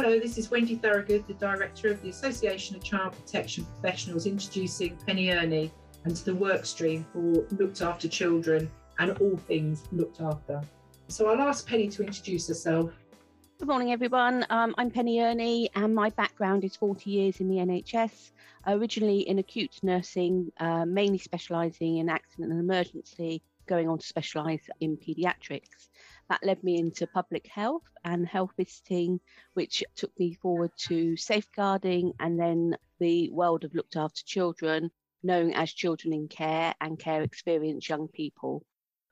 Hello, this is Wendy Thorogood, the Director of the Association of Child Protection Professionals, introducing Penny Earney and the work stream for Looked After Children and all things looked after. So I'll ask Penny to introduce herself. Good morning, everyone. Um, I'm Penny Earney, and my background is 40 years in the NHS, originally in acute nursing, uh, mainly specialising in accident and emergency, going on to specialise in paediatrics. That led me into public health and health visiting, which took me forward to safeguarding and then the world of looked after children, known as children in care and care experience young people.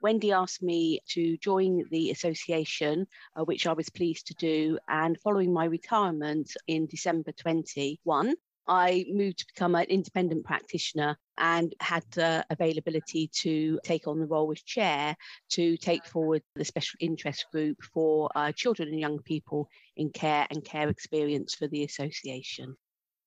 Wendy asked me to join the association, uh, which I was pleased to do. And following my retirement in December 21, I moved to become an independent practitioner and had the availability to take on the role as chair to take forward the special interest group for uh, children and young people in care and care experience for the association.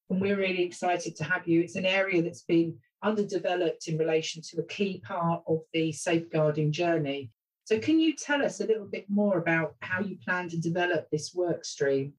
And we're really excited to have you. It's an area that's been underdeveloped in relation to a key part of the safeguarding journey. So, can you tell us a little bit more about how you plan to develop this work stream?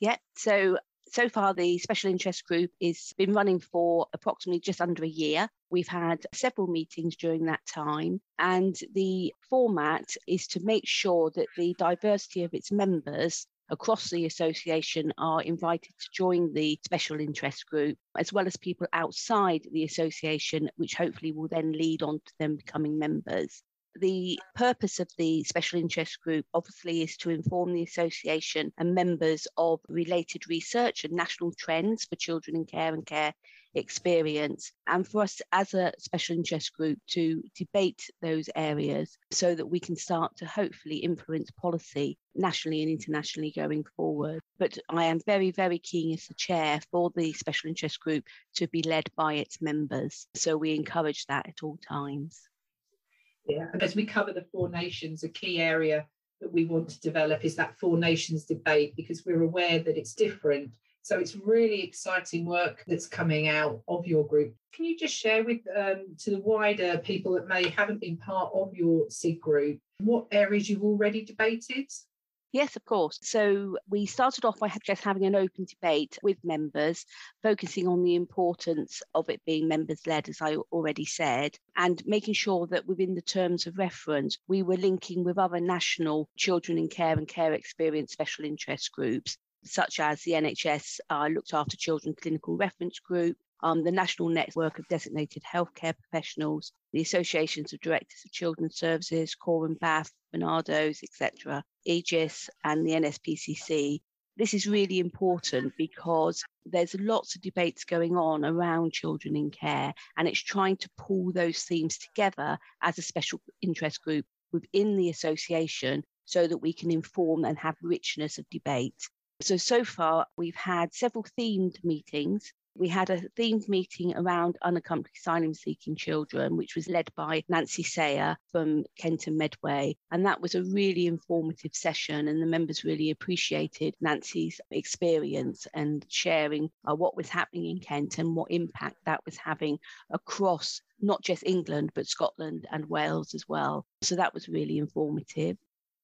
Yeah, so so far the special interest group has been running for approximately just under a year. We've had several meetings during that time, and the format is to make sure that the diversity of its members across the association are invited to join the special interest group, as well as people outside the association, which hopefully will then lead on to them becoming members. The purpose of the special interest group obviously is to inform the association and members of related research and national trends for children in care and care experience, and for us as a special interest group to debate those areas so that we can start to hopefully influence policy nationally and internationally going forward. But I am very, very keen as the chair for the special interest group to be led by its members. So we encourage that at all times. Yeah, and as we cover the Four Nations, a key area that we want to develop is that Four Nations debate because we're aware that it's different. So it's really exciting work that's coming out of your group. Can you just share with um, to the wider people that may haven't been part of your SIG group what areas you've already debated? Yes, of course. So we started off by just having an open debate with members, focusing on the importance of it being members led, as I already said, and making sure that within the terms of reference, we were linking with other national children in care and care experience special interest groups, such as the NHS uh, Looked After Children Clinical Reference Group, um, the National Network of Designated Healthcare Professionals, the Associations of Directors of Children's Services, Coram BAAF, Barnardo's, etc., Aegis, and the NSPCC. This is really important because there's lots of debates going on around children in care, and it's trying to pull those themes together as a special interest group within the association so that we can inform and have richness of debate. So, so far, we've had several themed meetings we had a themed meeting around unaccompanied asylum seeking children, which was led by Nancy Sayer from Kent and Medway. And that was a really informative session, and the members really appreciated Nancy's experience and sharing uh, what was happening in Kent and what impact that was having across not just England, but Scotland and Wales as well. So that was really informative.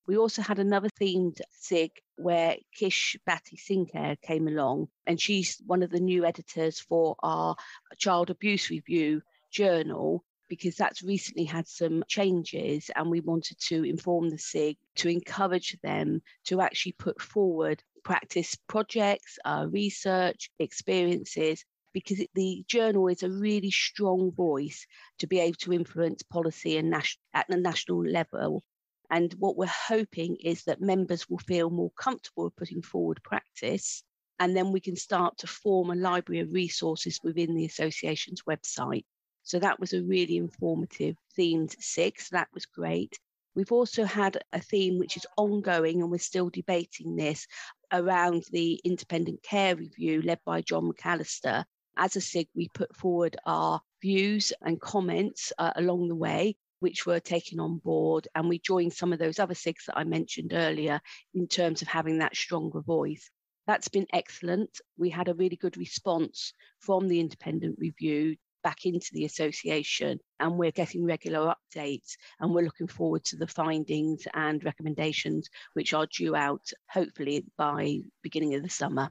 We also had another themed SIG where Kish Bhatti Sinclair came along, and she's one of the new editors for our Child Abuse Review journal because that's recently had some changes and we wanted to inform the SIG to encourage them to actually put forward practice projects, uh, research, experiences because the journal is a really strong voice to be able to influence policy and nas- at the national level and what we're hoping is that members will feel more comfortable putting forward practice. And then we can start to form a library of resources within the association's website. So that was a really informative themed SIG. That was great. We've also had a theme which is ongoing, and we're still debating this around the independent care review led by John MacAlister. As a SIG, we put forward our views and comments uh, along the way which were taken on board. And we joined some of those other SIGs that I mentioned earlier in terms of having that stronger voice. That's been excellent. We had a really good response from the independent review back into the association and we're getting regular updates and we're looking forward to the findings and recommendations which are due out hopefully by beginning of the summer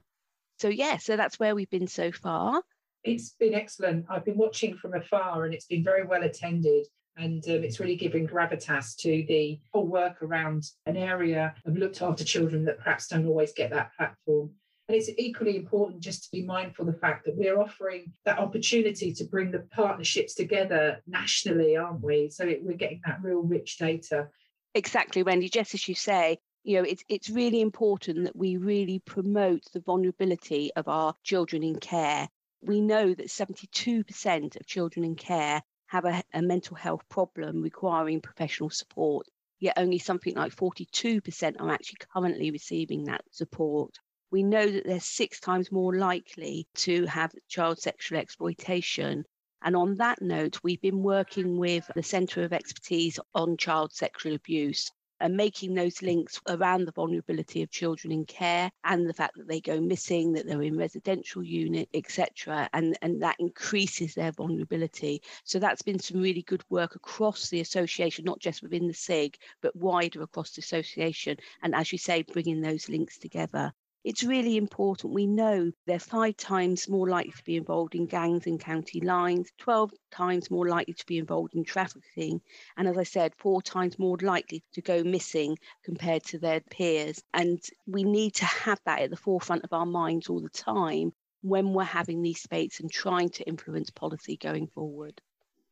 so yeah so that's where we've been so far it's been excellent i've been watching from afar and it's been very well attended and um, it's really giving gravitas to the whole work around an area of looked after children that perhaps don't always get that platform and it's equally important just to be mindful of the fact that we're offering that opportunity to bring the partnerships together nationally, aren't we? So it, we're getting that real rich data. Exactly, Wendy. Just as you say, you know, it's it's really important that we really promote the vulnerability of our children in care. We know that 72% of children in care have a, a mental health problem requiring professional support yet only something like 42% are actually currently receiving that support we know that they're six times more likely to have child sexual exploitation. And on that note, we've been working with the Centre of Expertise on Child Sexual Abuse and making those links around the vulnerability of children in care and the fact that they go missing, that they're in residential unit, etc. And, and that increases their vulnerability. So that's been some really good work across the association, not just within the SIG, but wider across the association. And as you say, bringing those links together it's really important. We know they're five times more likely to be involved in gangs and county lines, 12 times more likely to be involved in trafficking, and as I said, four times more likely to go missing compared to their peers. And we need to have that at the forefront of our minds all the time when we're having these debates and trying to influence policy going forward.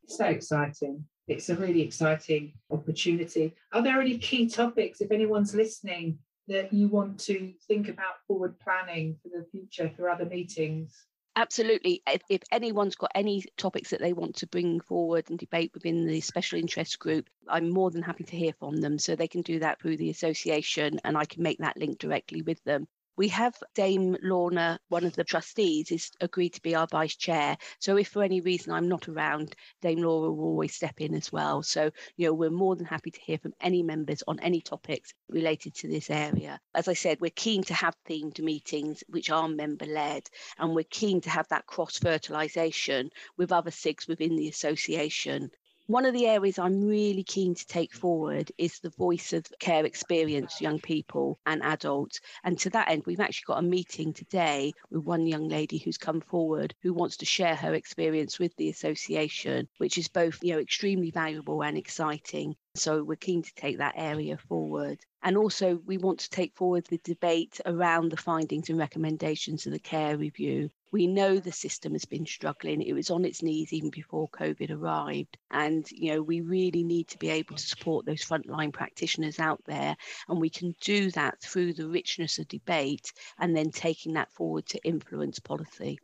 So exciting. It's a really exciting opportunity. Are there any key topics, if anyone's listening, that you want to think about forward planning for the future for other meetings? Absolutely. If, if, anyone's got any topics that they want to bring forward and debate within the special interest group, I'm more than happy to hear from them. So they can do that through the association and I can make that link directly with them. We have Dame Lorna, one of the trustees, is agreed to be our vice chair. So if for any reason I'm not around, Dame Laura will always step in as well. So, you know, we're more than happy to hear from any members on any topics related to this area. As I said, we're keen to have themed meetings which are member led, and we're keen to have that cross fertilisation with other SIGs within the association one of the areas I'm really keen to take forward is the voice of care experience, young people and adults. And to that end, we've actually got a meeting today with one young lady who's come forward who wants to share her experience with the association, which is both, you know, extremely valuable and exciting. So we're keen to take that area forward. And also, we want to take forward the debate around the findings and recommendations of the care review. We know the system has been struggling. It was on its knees even before COVID arrived. And, you know, we really need to be able to support those frontline practitioners out there. And we can do that through the richness of debate and then taking that forward to influence policy.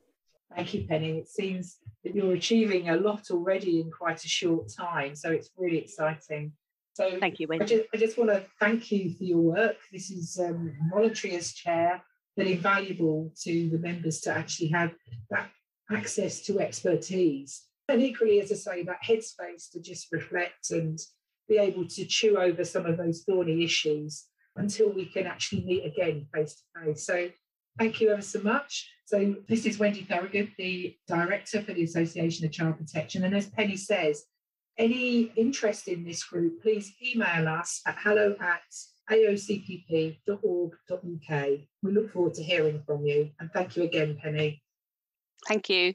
Thank you, Penny. It seems that you're achieving a lot already in quite a short time. So it's really exciting. So thank you, Wendy. I just, I just want to thank you for your work. This is um, voluntary as chair, but invaluable to the members to actually have that access to expertise. And equally, as I say, that headspace to just reflect and be able to chew over some of those thorny issues until we can actually meet again face to face. So thank you ever so much. So this is Wendy Thorogood, the Director for the Association of Child Protection. And as Penny says, any interest in this group, please email us at hello at aocpp.org.uk. We look forward to hearing from you. And thank you again, Penny. Thank you.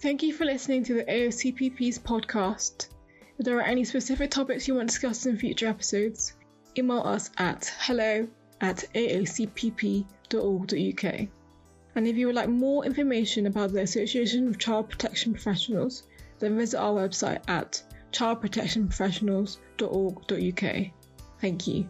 Thank you for listening to the AOCPP's podcast. If there are any specific topics you want discussed in future episodes, email us at hello at aocpp.org.uk. And if you would like more information about the Association of Child Protection Professionals, then visit our website at childprotectionprofessionals.org.uk. Thank you.